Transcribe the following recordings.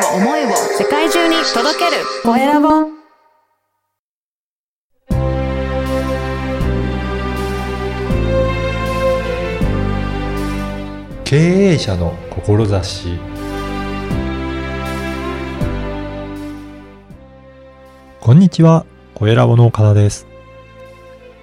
を思いを世界中に届ける。コエラボ経営者の志。こんにちは、コエラボの岡田です。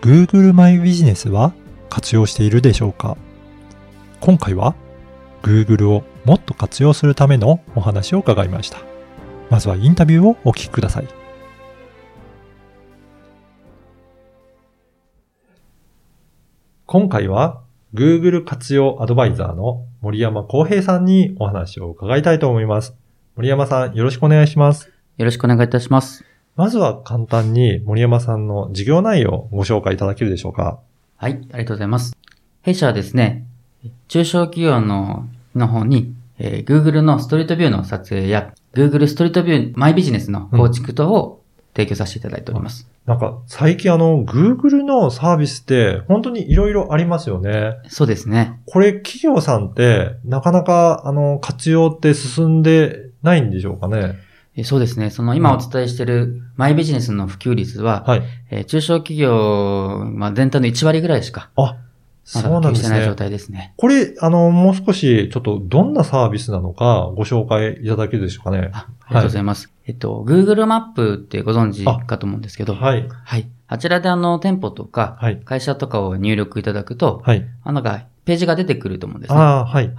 Google マイビジネスは活用しているでしょうか？今回は Google をもっと活用するためのお話を伺いました。まずはインタビューをお聞きください。今回は Google 活用アドバイザーの森山康平さんにお話を伺いたいと思います。森山さん、よろしくお願いします。よろしくお願いいたします。まずは簡単に森山さんの事業内容をご紹介いただけるでしょうか。はい、ありがとうございます。弊社はですね、中小企業のの方に、えー Google のストリートビューの撮影や Google ストリートビューマイビジネスの構築等を提供させていただいております。なんか最近あの Google のサービスって本当にいろいろありますよね。そうですね。これ企業さんってなかなかあの活用って進んでないんでしょうかね。えーそうですね。その今お伝えしているマイビジネスの普及率は、はい。えー中小企業、まあ、全体の1割ぐらいしか、あ、まだそう普及してない状なんですね。態ですね。これ、あの、もう少し、ちょっと、どんなサービスなのか、ご紹介いただけるでしょうかね。あありがとうございます。えっと、Google マップってご存知あかと思うんですけど、はい。はい。あちらであの、店舗とか、はい。会社とかを入力いただくと、はい。あのが、ページが出てくると思うんですね。ああ、はい。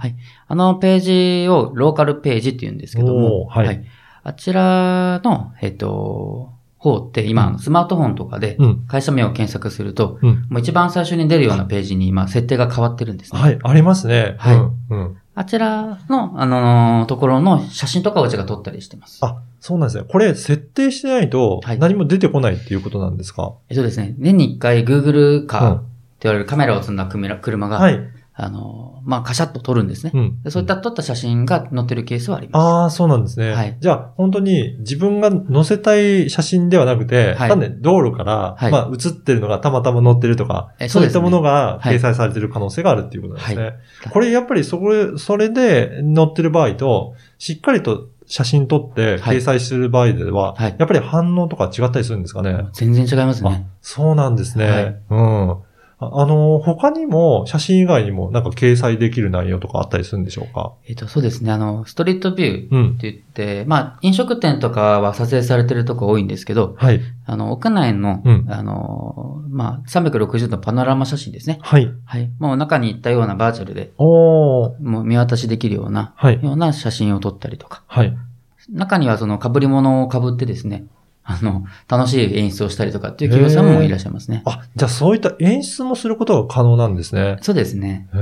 あのページをローカルページって言うんですけども、おーはいあちらの、えっと、方って今、スマートフォンとかでうん。会社名を検索すると、うん。もう一番最初に出るようなページに今、設定が変わってるんですね。はい、ありますね。はいうん。うん。あちらの、あのーところの写真とかをうちが撮ったりしてます。あ、そうなんですね。これ、設定してないとは、い何も出てこないっていうことなんですか、えっとですね、年に一回 Google カーうんって言われるカメラを積んだ車車が、はい。あのーまあ、カシャッと撮るんですね。うん。でそういった撮った写真が載ってるケースはあります。ああ、そうなんですね。はいじゃあ、本当に自分が載せたい写真ではなくて、はい単に道路から、はいまあ、映ってるのがたまたま載ってるとか、えそういったものがはい掲載されてる可能性があるっていうことなんですね。はいこれ、やっぱりそこ、それで載ってる場合と、しっかりと写真撮ってはい掲載する場合では、はいやっぱり反応とか違ったりするんですかね？全然違いますあね。、そうなんですね。はいうん。ああの、他にも、写真以外にも、なんか掲載できる内容とかあったりするんでしょうか？えっと、そうですね。あの、ストリートビューうんっ。て言って、まあ、飲食店とかは撮影されてるとこ多いんですけど、はい。あの、屋内の、うんあの、まあ、360度パノラマ写真ですね。はい。はい。もう中に行ったようなバーチャルで、おー。もう見渡しできるような、はい。ような写真を撮ったりとか。はい。中にはその被り物を被ってですね、あの、楽しい演出をしたりとかっていう企業さんもいらっしゃいますね。あ、じゃあそういった演出もすることが可能なんですね。そうですね。へ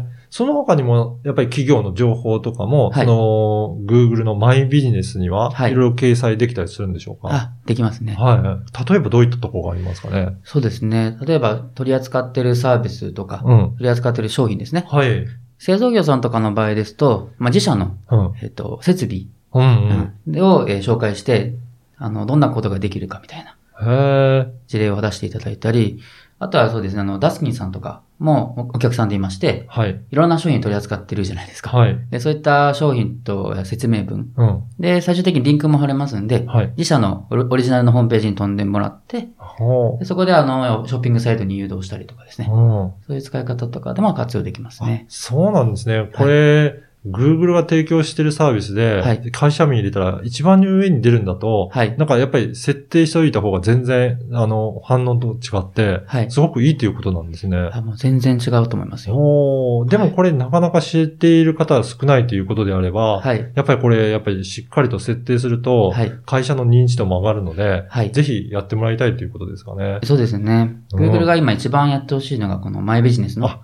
え。その他にも、やっぱり企業の情報とかも、はいその、Google のマイビジネスには、はいいろいろ掲載できたりするんでしょうか？あ、できますね。はい。例えばどういったところがありますかね？そうですね。例えば取り扱ってるサービスとか、うん。取り扱ってる商品ですね。はい。製造業さんとかの場合ですと、まあ、自社の、うん。えっと、設備、うんうん。うんを、えー紹介して、あの、どんなことができるかみたいなへえ。事例を出していただいたり、あとはそうですね、あの、ダスキンさんとかもおお客さんでいまして、はい。いろんな商品取り扱ってるじゃないですか。はい。で、そういった商品と説明文。うん。で、最終的にリンクも貼れますんで、はい。自社のオリジナルのホームページに飛んでもらって、ほでそこであの、ショッピングサイトに誘導したりとかですね。う。うん。そういう使い方とかでも活用できますね。そうなんですね。これ、Google が提供してるサービスで、はい会社名入れたら一番上に出るんだと、はい。なんかやっぱり設定しておいた方が全然、あの、反応と違って、はい。すごくいいということなんですね。あもう全然違うと思いますよ。おーでもこれなかなか知っている方は少ないということであれば、はい。やっぱりこれ、やっぱりしっかりと設定すると、はい。会社の認知度も上がるので、はい。ぜひやってもらいたいということですかね。そうですね。うん Google が今一番やってほしいのがこのマイビジネスのあ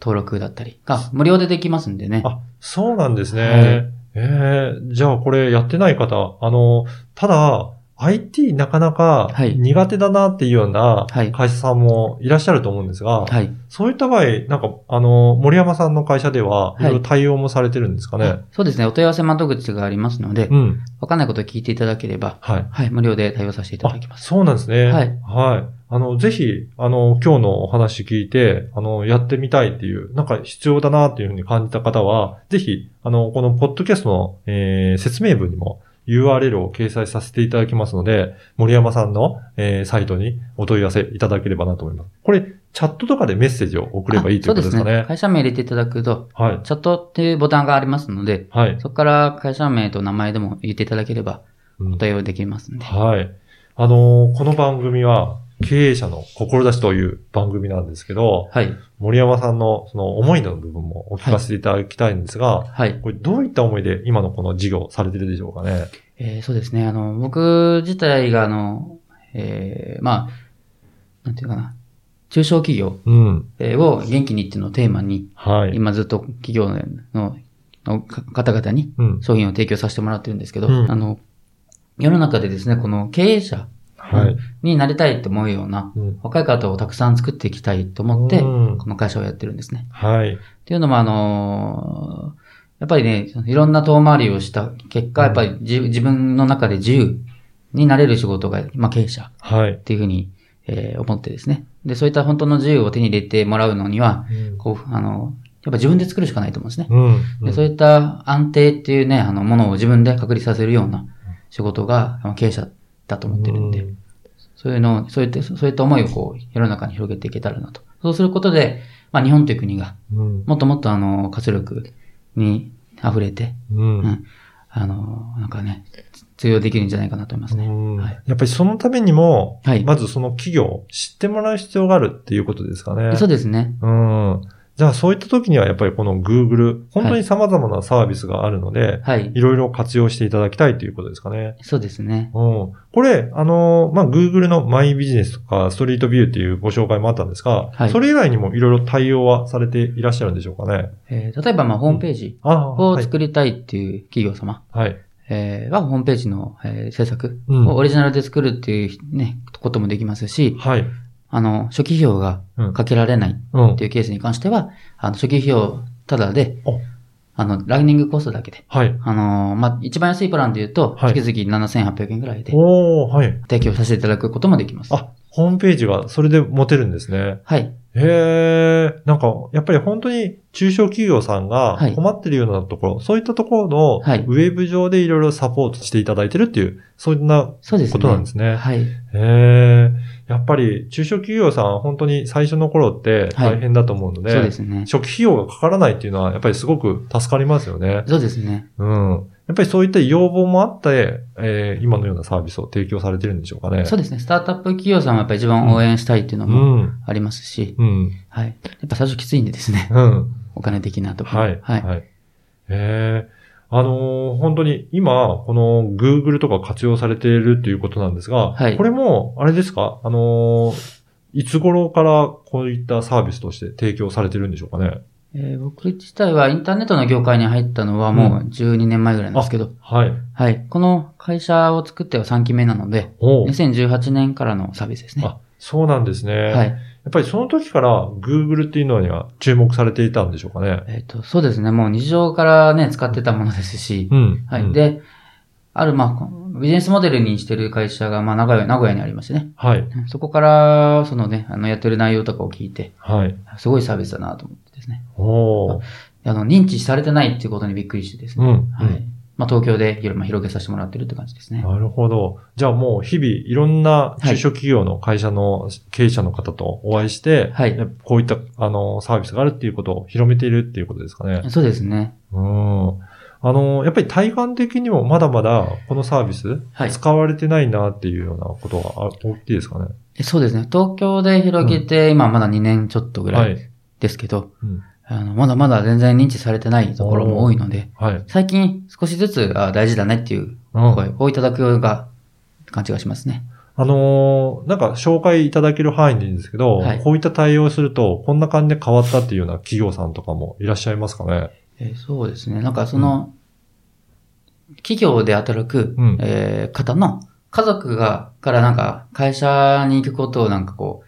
登録だったりが無料でできますんでね。あ、そうなんですね。はいええじゃあこれやってない方、あの、ただ、IT なかなかはい苦手だなっていうようなはい会社さんもいらっしゃると思うんですが、はい。そういった場合、なんか、あの、森山さんの会社では、はいいろいろ対応もされてるんですかね？そうですね。お問い合わせ窓口がありますので、うん。わかんないことを聞いていただければ、はい。はい、無料で対応させていたあだきます。そうなんですね。はい。はい。あの、ぜひ、あの、今日のお話聞いて、あの、やってみたいっていう、なんか必要だなっていうふうに感じた方は、ぜひ、あの、このポッドキャストの、えー説明文にも URL を掲載させていただきますので、森山さんの、えーサイトにお問い合わせいただければなと思います。これ、チャットとかでメッセージを送ればいいということですかね。あそうですね。会社名入れていただくと、はい。チャットっていうボタンがありますので、はい。そこから会社名と名前でも言っていただければ、うんお対応できますんで。はい。あのーこの番組は、経営者の志という番組なんですけど、はい。森山さんのその思いの部分もお聞かせていただきたいんですが、はい。これどういった思いで今のこの事業をされてるでしょうかね？えーそうですね。あの、僕自体が、あの、えーまあ、なんていうかな、中小企業を元気にっていうのをテーマに、はい。今ずっと企業ののか方々にうん。商品を提供させてもらってるんですけど、うんあの、世の中でですね、この経営者はい。になりたいって思うようなうん。若い方をたくさん作っていきたいと思って、うんこの会社をやってるんですね。はい。っていうのも、あのーやっぱりね、いろんな遠回りをした結果、やっぱり自自分の中で自由になれる仕事が、まあ、経営者はいっ。ていうふうに、えー思ってですね。で、そういった本当の自由を手に入れてもらうのには、こう、あの、やっぱ自分で作るしかないと思うんですね。うん。でそういった安定っていうね、あの、ものを自分で確立させるような仕事が、まあ経営者だと思ってるんで、うんそういうのを、そういった、そういった思いをこう、世の中に広げていけたらなと。そうすることで、まあ日本という国が、うん。もっともっとあの、活力に溢れて、うんうんあの、なんかね、通用できるんじゃないかなと思いますね。うんはいやっぱりそのためにも、はいまずその企業を知ってもらう必要があるっていうことですかね。そうですね。うん。じゃあそういった時にはやっぱりこの Google、本当に様々なサービスがあるので、はいい、。ろいろ活用していただきたいということですかね。そうですね。うん。これ、あのまあ、Google のマイビジネスとか、ストリートビューっていうご紹介もあったんですが、はいそれ以外にもいろいろ対応はされていらっしゃるんでしょうかね。えー例えば、まあ、ホームページ。を作りたいっていう企業様、はい。えーは、ホームページの、えー制作うんをオリジナルで作るっていうね、こともできますし、はい。あの、初期費用がうん。かけられないっうんて。いうケースに関しては、あの、初期費用ただでお、あの、ランニングコストだけで、はい。あの、まあ、一番安いプランで言うと、はい月々7800円ぐらいでおー、はい。提供させていただくこともできます。あ、ホームページがそれで持てるんですね。はい。へえ、なんか、やっぱり本当に中小企業さんがはい困ってるようなところ、そういったところの、はいウェブ上でいろいろサポートしていただいてるっていう、そんなそうですね。ことなんですね。はい。へえ、やっぱり中小企業さん本当に最初の頃って大変だと思うので、そうですね。初期費用がかからないっていうのはやっぱりすごく助かりますよね。そうですね。うん。やっぱりそういった要望もあって、えー今のようなサービスを提供されてるんでしょうかね。そうですね。スタートアップ企業さんはやっぱり一番応援したいっていうのうもん。ありますし、うん。はい。やっぱ最初きついんでですね。うん。お金的なところ。はい。はい。はい。ええあのー本当に今、この Google とか活用されているっていうことなんですが、はいこれも、あれですか？あのーいつ頃からこういったサービスとして提供されてるんでしょうかね？えー僕自体はインターネットの業界に入ったのはもう12年前ぐらいなんですけど、はい。はい。この会社を作っては3期目なので、おう2018年からのサービスですね。あ、そうなんですね。はい。やっぱりその時から Google っていうのには注目されていたんでしょうかね。えっ、と、そうですね。もう日常からね、使ってたものですし、うん。はい。うん、で、ある、まあ、ビジネスモデルにしてる会社が、まあ、名古屋、名古屋にありましてね。はい。そこから、そのね、あの、やってる内容とかを聞いて、はい。すごいサービスだなと思ってですね。おーあの、認知されてないっていうことにびっくりしてですね。うん。はい。まあ、東京で広,、げさせてもらってるって感じですね。なるほど。じゃあもう日々いろんな中小企業の会社の経営者の方とお会いして、はいやこういったあのサービスがあるっていうことを広めているっていうことですかね。そうですね。うん。あの、やっぱり体感的にもまだまだこのサービス、はい使われてないなっていうようなことがあ大きいですかね。えそうですね。東京で広げて、今まだ2年ちょっとぐらはいい。ですけど、うんあの、まだまだ全然認知されてないところも多いので、はい。最近少しずつあ大事だねっていううん声をいただくような感じがしますね。あのーなんか紹介いただける範囲でいいんですけど、はいこういった対応をすると、こんな感じで変わったっていうような企業さんとかもいらっしゃいますかね？えーそうですね。なんかその、企業で働く、うんえー方の家族が、からなんか、会社に行くことをなんかこう、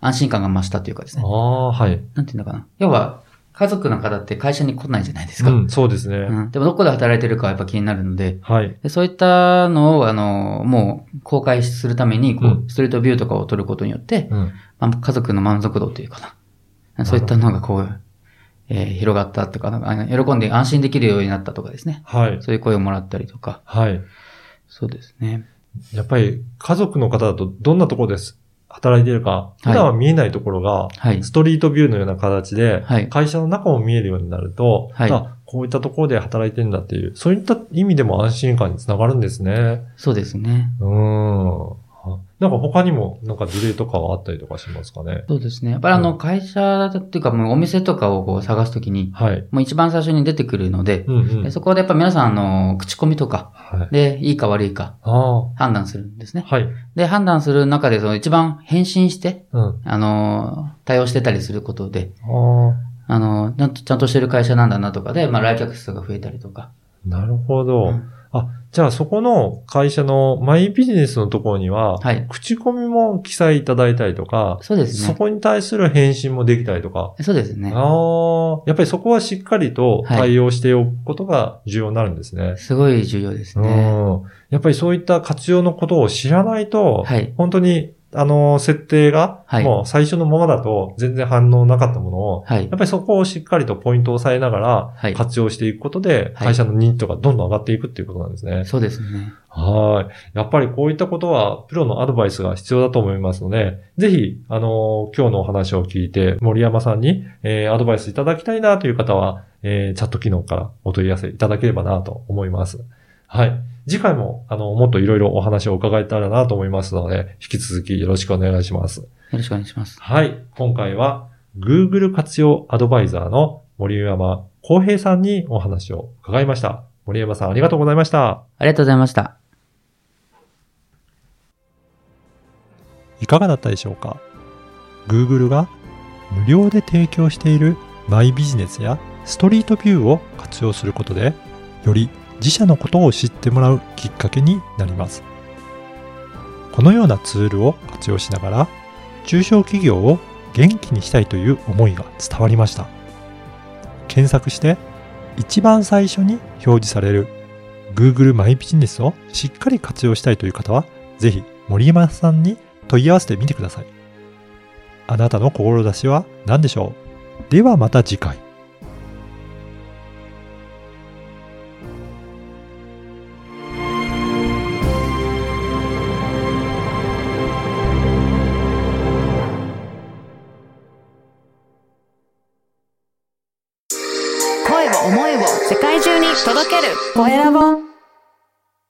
安心感が増したというかですね。ああ、はい。なんていうのかな。要は、家族の方って会社に来ないじゃないですか。うん、そうですね。うんでもどこで働いてるかはやっぱ気になるので、はい。でそういったのを、あの、もう公開するために、こう、うんストリートビューとかを撮ることによって、うん。まあ、家族の満足度というかな。そういったのがこう、えー広がったとか、なんか喜んで安心できるようになったとかですね。はい。そういう声をもらったりとか。はい。そうですね。やっぱり家族の方だとどんなところです？働いているか、普段は見えないところが、はいストリートビューのような形で、はい会社の中も見えるようになると、はいあこういったところで働いてるんだっていう、そういった意味でも安心感につながるんですね。そうですね。うーん。あなんか他にも、なんか事例とかはあったりとかしますかね？そうですね。やっぱりあの、うん会社っていうか、もうお店とかをこう探すときに、はい。もう一番最初に出てくるので、うんうんで。そこでやっぱ皆さん、あの、口コミとか、はい。で、いいか悪いかあ判断するんですねあ。。はい。で、判断する中で、その一番返信して、うん。あの、対応してたりすることで、ああ。あの、ちゃんと、ちゃんとしてる会社なんだなとかで、まあ来客数が増えたりとか。なるほど。うんあ、じゃあそこの会社のマイビジネスのところには、はい。口コミも記載いただいたりとか、そうですね。そこに対する返信もできたりとか、そうですね。ああ、やっぱりそこはしっかりと対応しておくことが重要になるんですね。すごい重要ですうね。ん。やっぱりそういった活用のことを知らないと、はい。本当に、あの、設定が、はいもう最初のままだと全然反応なかったものを、はいやっ。ぱりそこをしっかりとポイントを押さえながらはい。活用していくことで、はい会社の認知度がどんどん上がっていくっていうことなんですね。そうですね。はい。やっぱりこういったことは、プロのアドバイスが必要だと思いますので、ぜひ、あの今日のお話を聞いて、森山さんに、えーアドバイスいただきたいなという方は、えーチャット機能からお問い合わせいただければなと思います。はい。次回も、あの、もっといろいろお話を伺えたらなと思いますので、引き続きよろしくお願いします。よろしくお願いします。はい。今回は、Google 活用アドバイザーの森山康平さんにお話を伺いました。森山さんありがとうございました。ありがとうございました。いかがだったでしょうか ?Google が無料で提供しているマイビジネスやストリートビューを活用することで、より自社のことを知ってもらうきっかけになります。このようなツールを活用しながら、中小企業を元気にしたいという思いが伝わりました。検索して一番最初に表示される Google マイビジネスをしっかり活用したいという方は、ぜひ森山さんに問い合わせてみてください。あなたの志は何でしょう？ではまた次回。